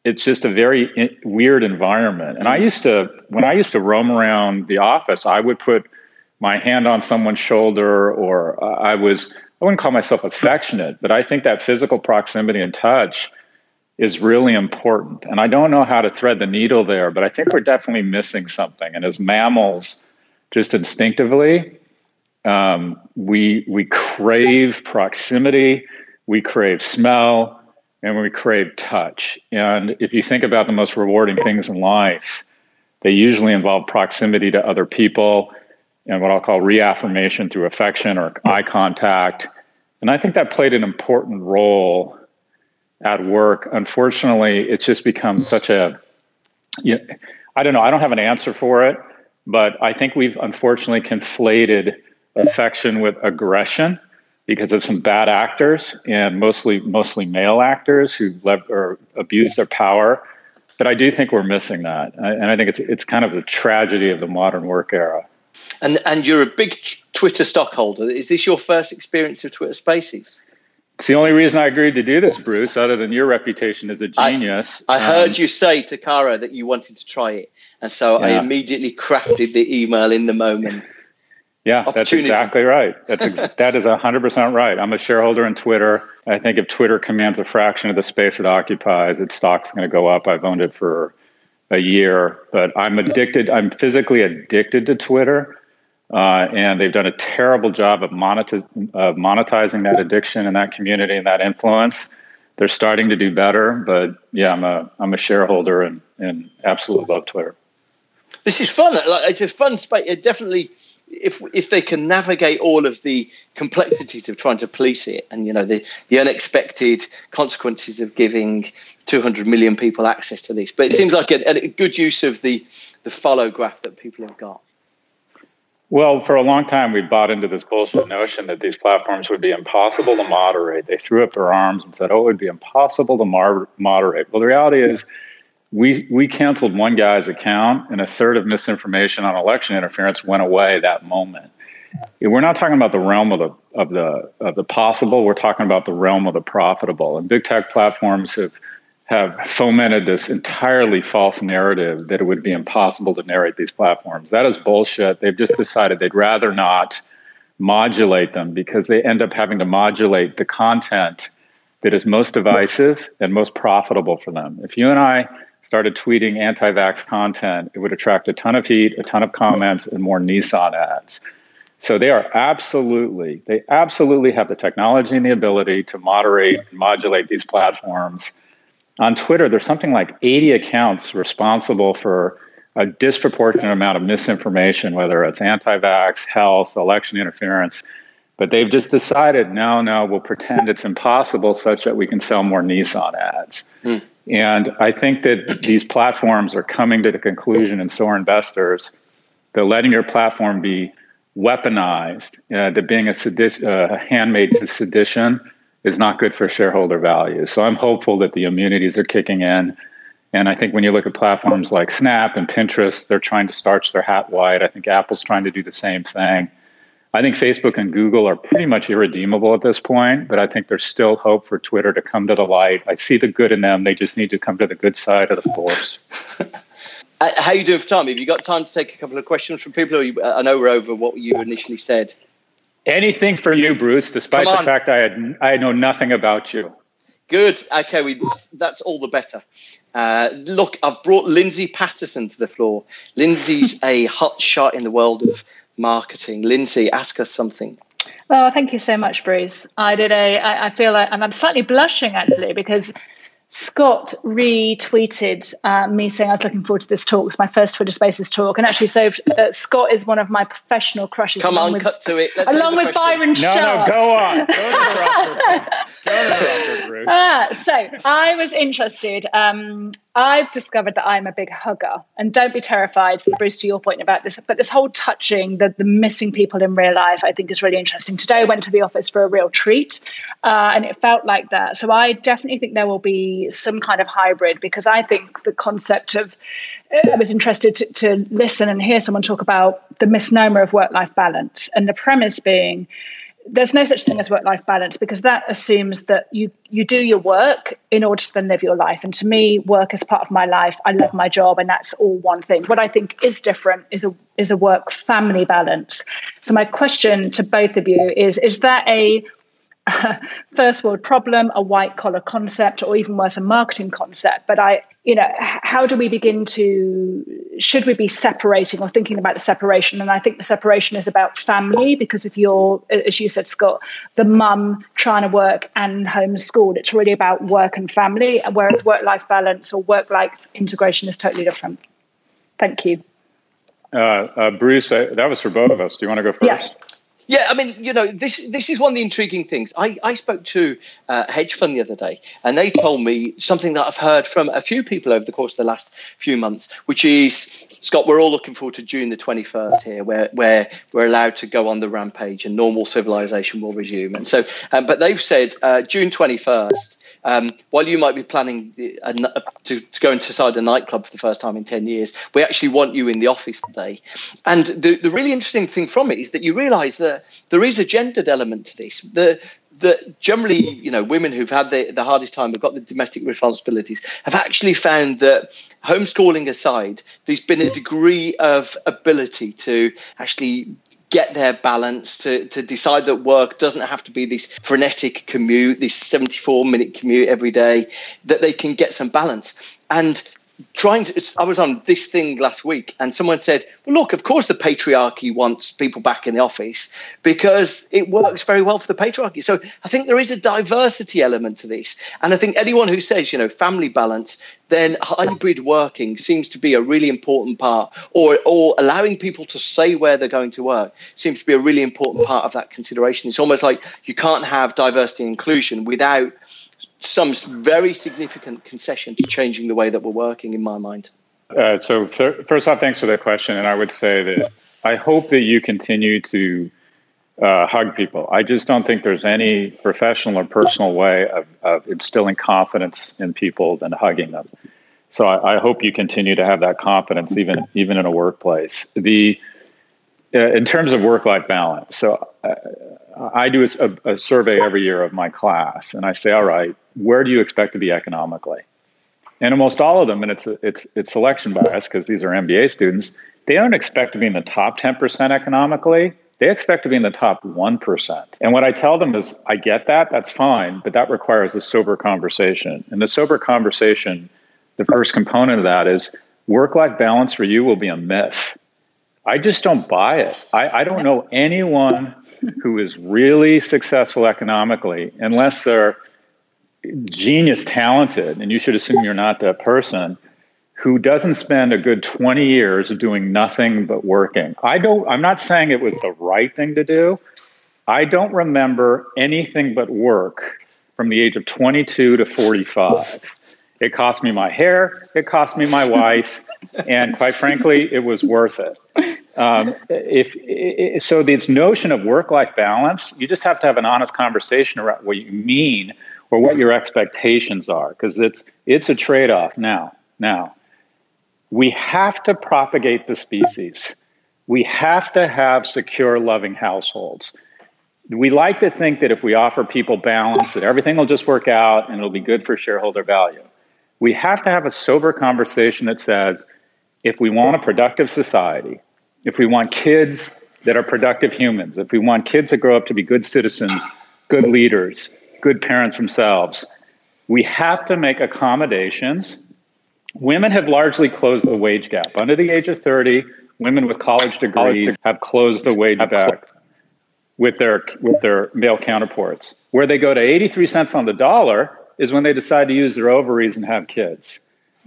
it's just a very in- weird environment. And I used to, when I used to roam around the office, I would put my hand on someone's shoulder or uh, I was I wouldn't call myself affectionate, but I think that physical proximity and touch is really important. And I don't know how to thread the needle there, but I think we're definitely missing something. And as mammals, just instinctively, um, we we crave proximity, we crave smell, and we crave touch. And if you think about the most rewarding things in life, they usually involve proximity to other people and what I'll call reaffirmation through affection or eye contact. And I think that played an important role at work. Unfortunately, it's just become such a, I don't know, I don't have an answer for it, but I think we've unfortunately conflated affection with aggression because of some bad actors and mostly mostly male actors who lev- or abuse their power. But I do think we're missing that, and I think it's it's kind of the tragedy of the modern work era. And and you're a big Twitter stockholder. Is this your first experience of Twitter Spaces? It's the only reason I agreed to do this, Bruce, other than your reputation as a genius. I, I heard um, you say to Kara that you wanted to try it. And so yeah. I immediately crafted the email in the moment. Yeah, that's exactly right. That's ex- that is hundred percent right. I'm a shareholder in Twitter. I think if Twitter commands a fraction of the space it occupies, its stock's going to go up. I've owned it for a year, but I'm addicted. I'm physically addicted to Twitter. Uh, and they've done a terrible job of, monetiz- of monetizing that addiction and that community and that influence. They're starting to do better, but yeah, I'm a I'm a shareholder and and absolutely love Twitter. This is fun. Like, it's a fun space. It definitely, if if they can navigate all of the complexities of trying to police it, and you know the the unexpected consequences of giving 200 million people access to this, but it seems like a, a good use of the the follow graph that people have got. Well, for a long time, we bought into this bullshit notion that these platforms would be impossible to moderate. They threw up their arms and said, "Oh, it would be impossible to mar- moderate." Well, the reality is, we we canceled one guy's account, and a third of misinformation on election interference went away that moment. We're not talking about the realm of the of the of the possible. We're talking about the realm of the profitable. And big tech platforms have have fomented this entirely false narrative that it would be impossible to narrate these platforms. That is bullshit. They've just decided they'd rather not modulate them because they end up having to modulate the content that is most divisive and most profitable for them. If you and I started tweeting anti vax content, it would attract a ton of heat, a ton of comments, and more Nissan ads. So they are absolutely, they absolutely have the technology and the ability to moderate and modulate these platforms on Twitter, there's something like 80 accounts responsible for a disproportionate amount of misinformation, whether it's anti vax, health, election interference. But they've just decided, no, no, we'll pretend it's impossible such that we can sell more Nissan ads. Mm. And I think that these platforms are coming to the conclusion, and so are investors, that letting your platform be weaponized, uh, that being a sedi- uh, handmaid to sedition, is not good for shareholder value. So I'm hopeful that the immunities are kicking in. And I think when you look at platforms like Snap and Pinterest, they're trying to starch their hat wide. I think Apple's trying to do the same thing. I think Facebook and Google are pretty much irredeemable at this point, but I think there's still hope for Twitter to come to the light. I see the good in them. They just need to come to the good side of the force. Uh, how you doing for time? Have you got time to take a couple of questions from people? You, I know we're over what you initially said. Anything for you, Bruce, despite the fact I had I know nothing about you. Good. Okay, we, that's all the better. Uh, look, I've brought Lindsay Patterson to the floor. Lindsay's a hot shot in the world of marketing. Lindsay, ask us something. Oh, thank you so much, Bruce. I did a. I, I feel like I'm slightly blushing actually because Scott retweeted uh, me saying I was looking forward to this talk. It's my first Twitter Spaces talk, and actually, so uh, Scott is one of my professional crushes. Come on, with, cut to it. Let's along with Byron No, no, go on. Bruce. Uh, so I was interested. Um, I've discovered that I'm a big hugger, and don't be terrified, Bruce, to your point about this. But this whole touching the, the missing people in real life, I think, is really interesting. Today, I went to the office for a real treat, uh, and it felt like that. So I definitely think there will be some kind of hybrid because I think the concept of uh, I was interested to, to listen and hear someone talk about the misnomer of work-life balance, and the premise being there's no such thing as work life balance because that assumes that you you do your work in order to then live your life. And to me work is part of my life. I love my job and that's all one thing. What i think is different is a is a work family balance. So my question to both of you is is that a first world problem, a white collar concept, or even worse, a marketing concept. But I, you know, how do we begin to, should we be separating or thinking about the separation? And I think the separation is about family because if you're, as you said, Scott, the mum trying to work and homeschool, it's really about work and family, whereas work life balance or work life integration is totally different. Thank you. Uh, uh, Bruce, I, that was for both of us. Do you want to go first? Yeah. Yeah, I mean, you know, this this is one of the intriguing things. I, I spoke to a hedge fund the other day, and they told me something that I've heard from a few people over the course of the last few months, which is Scott, we're all looking forward to June the 21st here, where, where we're allowed to go on the rampage and normal civilization will resume. And so, um, but they've said uh, June 21st, um, while you might be planning a, a, to, to, go inside a nightclub for the first time in 10 years, we actually want you in the office today. And the, the really interesting thing from it is that you realize that there is a gendered element to this. The, that generally, you know, women who've had the, the hardest time, have got the domestic responsibilities, have actually found that homeschooling aside, there's been a degree of ability to actually get their balance to, to decide that work doesn't have to be this frenetic commute this 74 minute commute every day that they can get some balance. And trying to i was on this thing last week and someone said well look of course the patriarchy wants people back in the office because it works very well for the patriarchy. So i think there is a diversity element to this. And i think anyone who says you know family balance then hybrid working seems to be a really important part or or allowing people to say where they're going to work seems to be a really important part of that consideration. It's almost like you can't have diversity and inclusion without some very significant concession to changing the way that we're working, in my mind. Uh, so, th- first off, thanks for that question. And I would say that I hope that you continue to uh, hug people. I just don't think there's any professional or personal way of, of instilling confidence in people than hugging them. So I, I, hope you continue to have that confidence, even even in a workplace. The uh, in terms of work-life balance. So uh, I do a, a, survey every year of my class, and I say, all right, where do you expect to be economically? And almost all of them, and it's it's it's selection bias because these are MBA students. They don't expect to be in the top ten percent economically. They expect to be in the top one percent. And what I tell them is, I get that, that's fine, but that requires a sober conversation. And the sober conversation, the first component of that is work-life balance for you will be a myth. I just don't buy it. I, I don't know anyone who is really successful economically unless they're genius talented, and you should assume you're not that person who doesn't spend a good 20 years doing nothing but working. I don't I'm not saying it was the right thing to do. I don't remember anything but work from the age of 22 to 45. It cost me my hair, it cost me my wife, and quite frankly, it was worth it. Um, if so, this notion of work-life balance, you just have to have an honest conversation around what you mean or what your expectations are, because it's it's a trade-off. Now, now, we have to propagate the species. We have to have secure, loving households. We like to think that if we offer people balance, that everything will just work out and it'll be good for shareholder value. We have to have a sober conversation that says, if we want a productive society, if we want kids that are productive humans, if we want kids that grow up to be good citizens, good leaders, good parents themselves. We have to make accommodations. Women have largely closed the wage gap. Under the age of 30, women with college degrees have closed the wage gap with their with their male counterparts. Where they go to 83 cents on the dollar is when they decide to use their ovaries and have kids.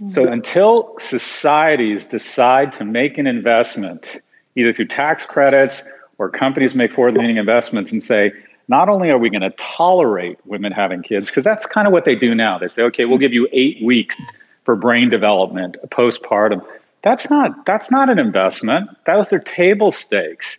So until societies decide to make an investment, either through tax credits or companies make forward-leaning investments and say, not only are we going to tolerate women having kids, because that's kind of what they do now. They say, okay, we'll give you eight weeks for brain development postpartum. That's not that's not an investment. Those are table stakes.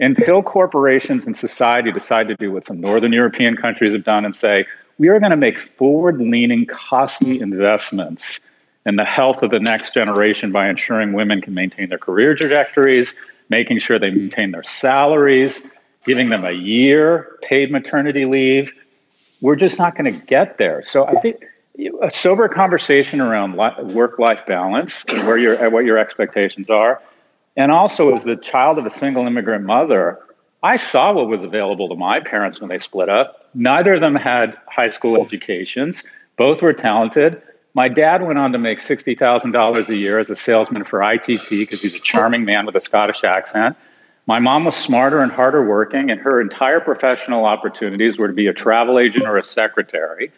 Until corporations and society decide to do what some northern European countries have done and say, we are going to make forward-leaning, costly investments in the health of the next generation by ensuring women can maintain their career trajectories, making sure they maintain their salaries, giving them a year paid maternity leave. We're just not going to get there. So I think a sober conversation around work-life balance and where your what your expectations are, and also as the child of a single immigrant mother, I saw what was available to my parents when they split up. Neither of them had high school educations. Both were talented. My dad went on to make $60,000 a year as a salesman for ITT because he's a charming man with a Scottish accent. My mom was smarter and harder working, and her entire professional opportunities were to be a travel agent or a secretary.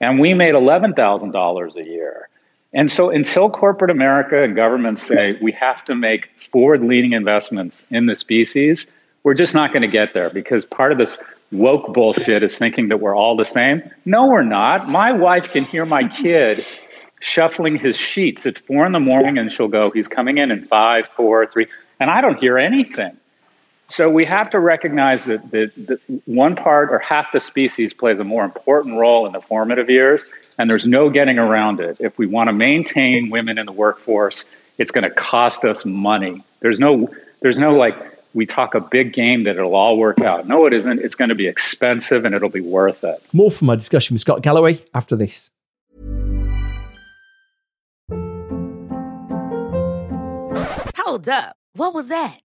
And we made $11,000 a year. And so, until corporate America and governments say we have to make forward leaning investments in the species, We're just not going to get there because part of this woke bullshit is thinking that we're all the same. No, we're not. My wife can hear my kid shuffling his sheets. It's four in the morning, and she'll go, He's coming in in five, four, three. And I don't hear anything. So we have to recognize that, that, that, one part or half the species plays a more important role in the formative years, and there's no getting around it. If we want to maintain women in the workforce, it's going to cost us money. There's no, there's no like we talk a big game that it'll all work out. No, it isn't. It's going to be expensive, and it'll be worth it. More from my discussion with Scott Galloway after this. Hold up. What was that?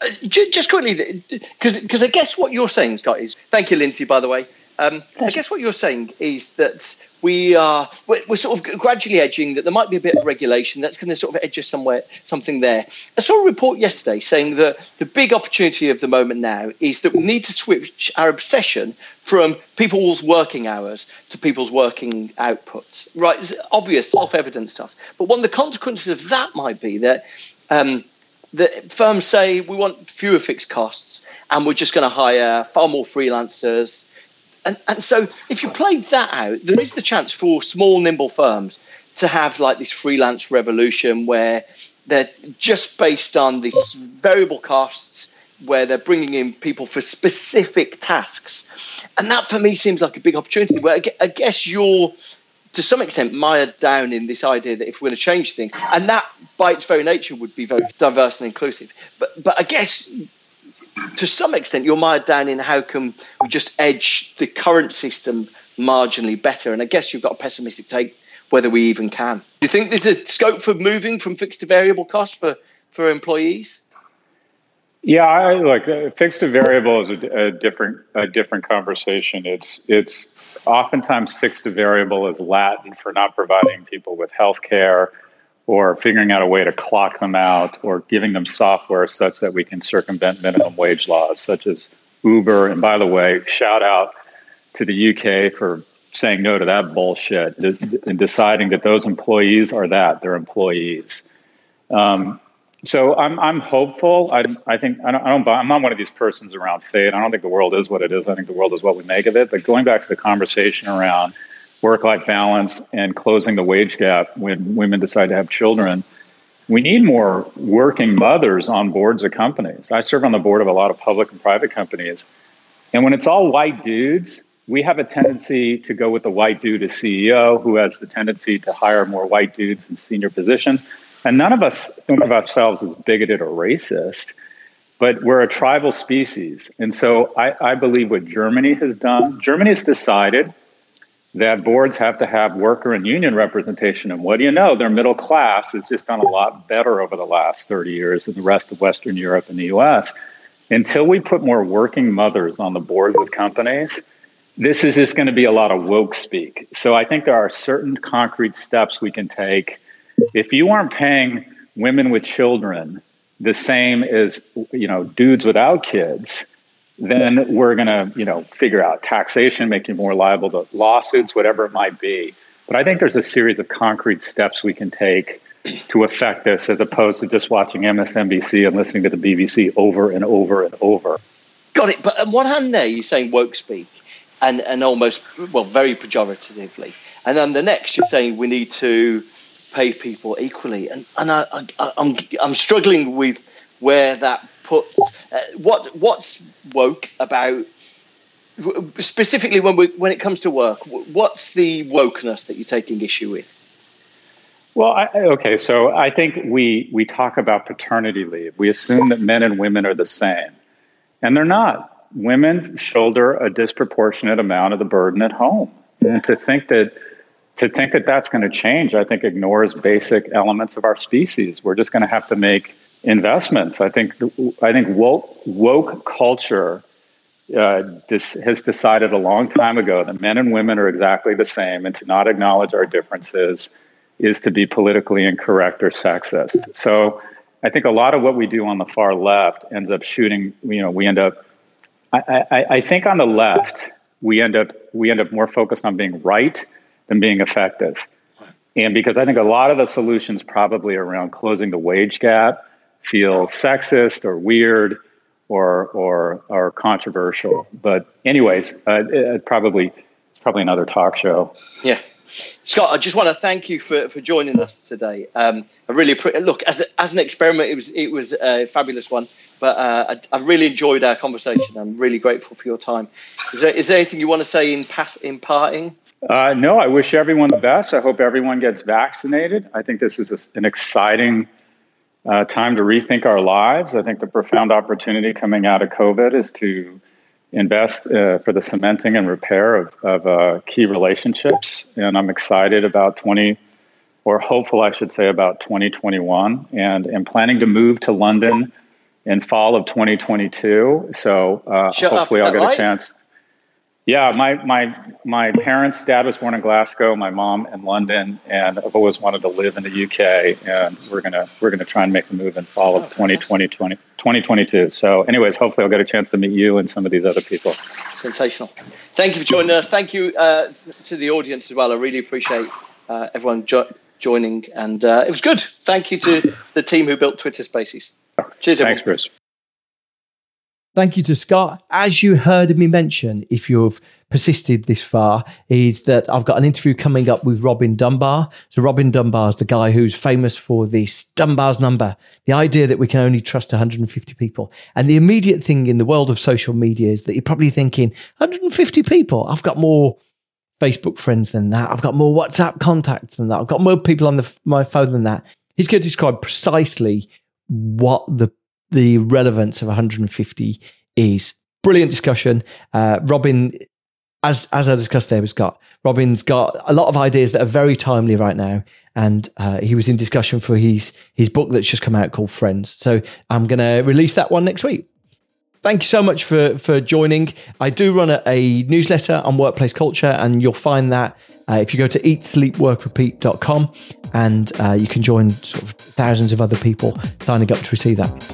Uh, just quickly, because I guess what you're saying, Scott, is thank you, Lindsay, by the way. Um, I guess what you're saying is that we are we're, we're, sort of gradually edging that there might be a bit of regulation that's going to sort of edge us somewhere something there. I saw a report yesterday saying that the big opportunity of the moment now is that we need to switch our obsession from people's working hours to people's working outputs. Right, it's obvious, self-evident stuff. But one of the consequences of that might be that. Um, the firms say we want fewer fixed costs and we're just going to hire far more freelancers. And, and so if you play that out, there is the chance for small, nimble firms to have like this freelance revolution where they're just based on these variable costs, where they're bringing in people for specific tasks. And that for me seems like a big opportunity. Where I guess you're to some extent mired down in this idea that if we're going to change things, and that by its very nature would be very diverse and inclusive. But but I guess to some extent you're mired down in how can we just edge the current system marginally better. And I guess you've got a pessimistic take whether we even can. Do you think there's a scope for moving from fixed to variable cost for, for employees? Yeah, I, like uh, fixed to variable is a, a, different a different conversation. It's it's oftentimes fixed to variable is Latin for not providing people with health care or figuring out a way to clock them out or giving them software such that we can circumvent minimum wage laws such as Uber. And by the way, shout out to the UK for saying no to that bullshit and deciding that those employees are that they're employees. Um, so I'm I'm hopeful. I I think I don't, I don't I'm not one of these persons around fate. I don't think the world is what it is. I think the world is what we make of it. But going back to the conversation around work-life balance and closing the wage gap when women decide to have children, we need more working mothers on boards of companies. I serve on the board of a lot of public and private companies, and when it's all white dudes, we have a tendency to go with the white dude as CEO, who has the tendency to hire more white dudes in senior positions and none of us think of ourselves as bigoted or racist, but we're a tribal species. And so I, I believe what Germany has done, Germany has decided that boards have to have worker and union representation. And what do you know? Their middle class has just done a lot better over the last 30 years than the rest of Western Europe and the US. Until we put more working mothers on the boards of companies, this is just going to be a lot of woke speak. So I think there are certain concrete steps we can take if you aren't paying women with children the same as you know dudes without kids, then we're going to you know figure out taxation, make you more liable to lawsuits, whatever it might be. But I think there's a series of concrete steps we can take to affect this, as opposed to just watching MSNBC and listening to the BBC over and over and over. Got it. But on one hand, there you're saying woke speak, and and almost well very pejoratively, and then the next you're saying we need to pay people equally, and and I, I am I'm, I'm struggling with where that put uh, what what's woke about specifically when we when it comes to work. What's the wokeness that you're taking issue with? Well, I, okay, so I think we we talk about paternity leave. We assume that men and women are the same, and they're not. Women shoulder a disproportionate amount of the burden at home, and to think that to think that that's going to change, I think ignores basic elements of our species. We're just going to have to make investments. I think I think woke, woke culture uh, this has decided a long time ago that men and women are exactly the same, and to not acknowledge our differences is to be politically incorrect or sexist. So I think a lot of what we do on the far left ends up shooting. You know, we end up. I, I, I think on the left we end up we end up more focused on being right than being effective. And because I think a lot of the solutions probably around closing the wage gap feel sexist or weird or or or controversial. But anyways, uh, it, probably it's probably another talk show. Yeah. Scott, I just want to thank you for, for joining us today. Um, I really look as, a, as an experiment, it was it was a fabulous one. But uh, I, I, really enjoyed our conversation. I'm really grateful for your time. Is there, is there anything you want to say in pass in parting? Uh, no, I wish everyone the best. I hope everyone gets vaccinated. I think this is a, an exciting uh, time to rethink our lives. I think the profound opportunity coming out of COVID is to invest uh, for the cementing and repair of, of uh, key relationships. And I'm excited about 20, or hopeful, I should say, about 2021. And am planning to move to London in fall of 2022. So uh, hopefully I'll get a chance. Yeah, my my my parents' dad was born in Glasgow, my mom in London, and I've always wanted to live in the UK. And we're gonna we're gonna try and make the move in fall of 2020, 2022. So, anyways, hopefully I'll get a chance to meet you and some of these other people. Sensational. Thank you for joining us. Thank you uh, to the audience as well. I really appreciate uh, everyone jo- joining, and uh, it was good. Thank you to the team who built Twitter Spaces. Cheers, everyone. Thanks, Bruce. Thank you to Scott. As you heard me mention, if you've persisted this far, is that I've got an interview coming up with Robin Dunbar. So Robin Dunbar is the guy who's famous for this Dunbar's number, the idea that we can only trust 150 people. And the immediate thing in the world of social media is that you're probably thinking 150 people. I've got more Facebook friends than that. I've got more WhatsApp contacts than that. I've got more people on the, my phone than that. He's going to describe precisely what the the relevance of 150 is. Brilliant discussion. Uh, Robin, as as I discussed there with got Robin's got a lot of ideas that are very timely right now, and uh, he was in discussion for his his book that's just come out called Friends. So I'm going to release that one next week. Thank you so much for for joining. I do run a, a newsletter on workplace culture, and you'll find that uh, if you go to eatsleepworkrepeat.com and uh, you can join sort of thousands of other people signing up to receive that.